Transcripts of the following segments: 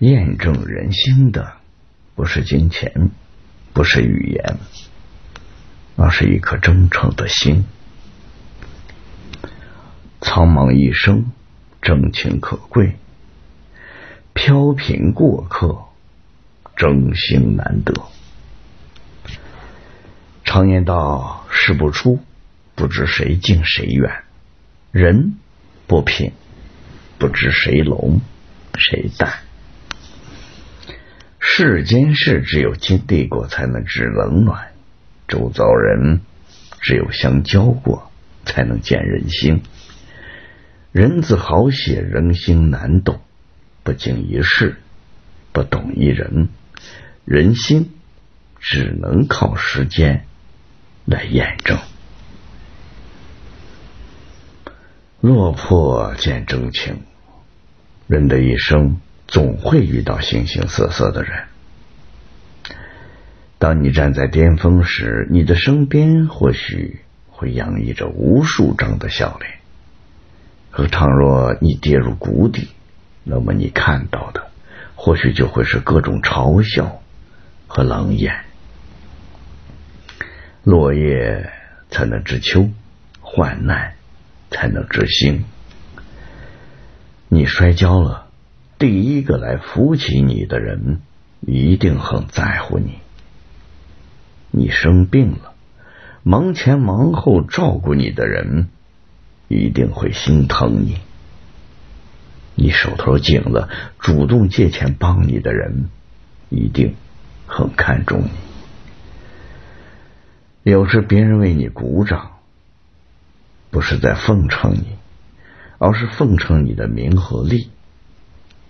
验证人心的不是金钱，不是语言，而是一颗真诚的心。苍茫一生，真情可贵；飘萍过客，真心难得。常言道：“事不出，不知谁近谁远；人不品，不知谁浓谁淡。”世间事只有经历过才能知冷暖，周遭人只有相交过才能见人心。人字好写，人心难懂。不经一事，不懂一人。人心只能靠时间来验证。落魄见真情，人的一生。总会遇到形形色色的人。当你站在巅峰时，你的身边或许会洋溢着无数张的笑脸；可倘若你跌入谷底，那么你看到的或许就会是各种嘲笑和冷眼。落叶才能知秋，患难才能知心。你摔跤了。第一个来扶起你的人，一定很在乎你。你生病了，忙前忙后照顾你的人，一定会心疼你。你手头紧了，主动借钱帮你的人，一定很看重你。有时别人为你鼓掌，不是在奉承你，而是奉承你的名和利。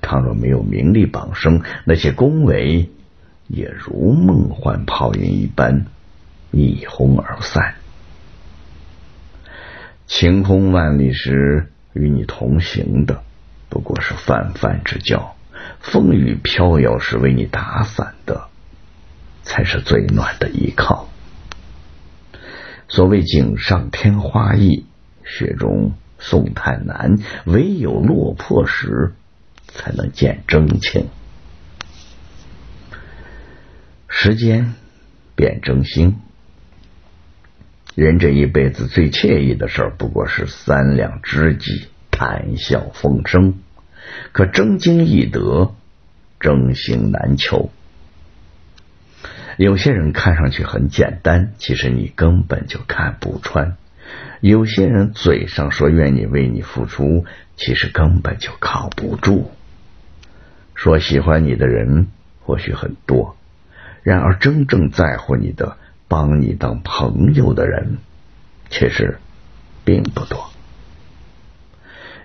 倘若没有名利傍身，那些恭维也如梦幻泡影一般一哄而散。晴空万里时与你同行的不过是泛泛之交，风雨飘摇时为你打伞的才是最暖的依靠。所谓锦上添花易，雪中送炭难，唯有落魄时。才能见真情。时间变真心。人这一辈子最惬意的事不过是三两知己谈笑风生。可真经易得，真心难求。有些人看上去很简单，其实你根本就看不穿。有些人嘴上说愿意为你付出，其实根本就靠不住。说喜欢你的人或许很多，然而真正在乎你的、帮你当朋友的人，其实并不多。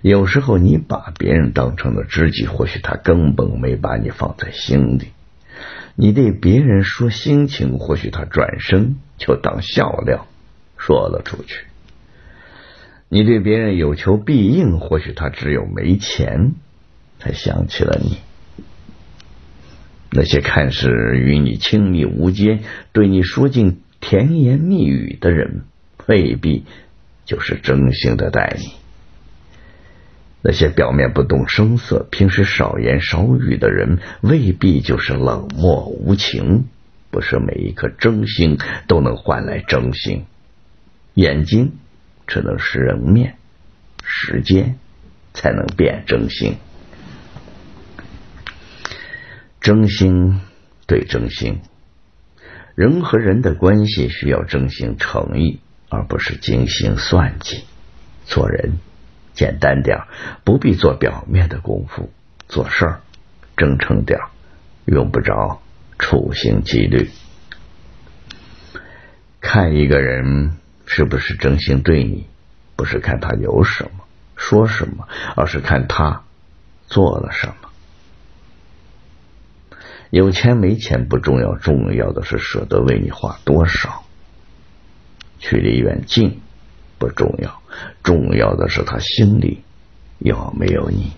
有时候你把别人当成了知己，或许他根本没把你放在心里。你对别人说心情，或许他转身就当笑料说了出去。你对别人有求必应，或许他只有没钱才想起了你。那些看似与你亲密无间、对你说尽甜言蜜语的人，未必就是真心的待你；那些表面不动声色、平时少言少语的人，未必就是冷漠无情。不是每一颗真心都能换来真心，眼睛只能识人面，时间才能辨真心。真心对真心，人和人的关系需要真心诚意，而不是精心算计。做人简单点不必做表面的功夫；做事儿真诚点用不着处心积虑。看一个人是不是真心对你，不是看他有什么、说什么，而是看他做了什么。有钱没钱不重要，重要的是舍得为你花多少。距离远近不重要，重要的是他心里有没有你。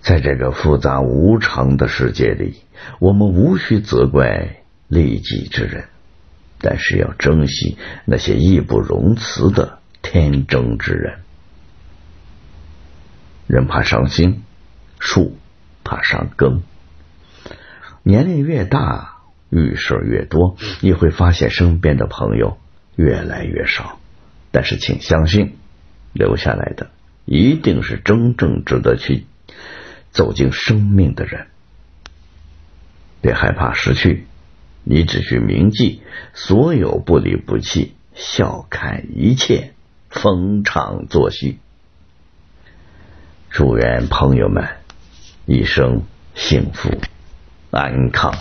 在这个复杂无常的世界里，我们无需责怪利己之人，但是要珍惜那些义不容辞的天真之人。人怕伤心。树怕伤更。年龄越大，遇事越多，你会发现身边的朋友越来越少。但是，请相信，留下来的一定是真正值得去走进生命的人。别害怕失去，你只需铭记所有不离不弃，笑看一切逢场作戏。祝愿朋友们一生幸福安康。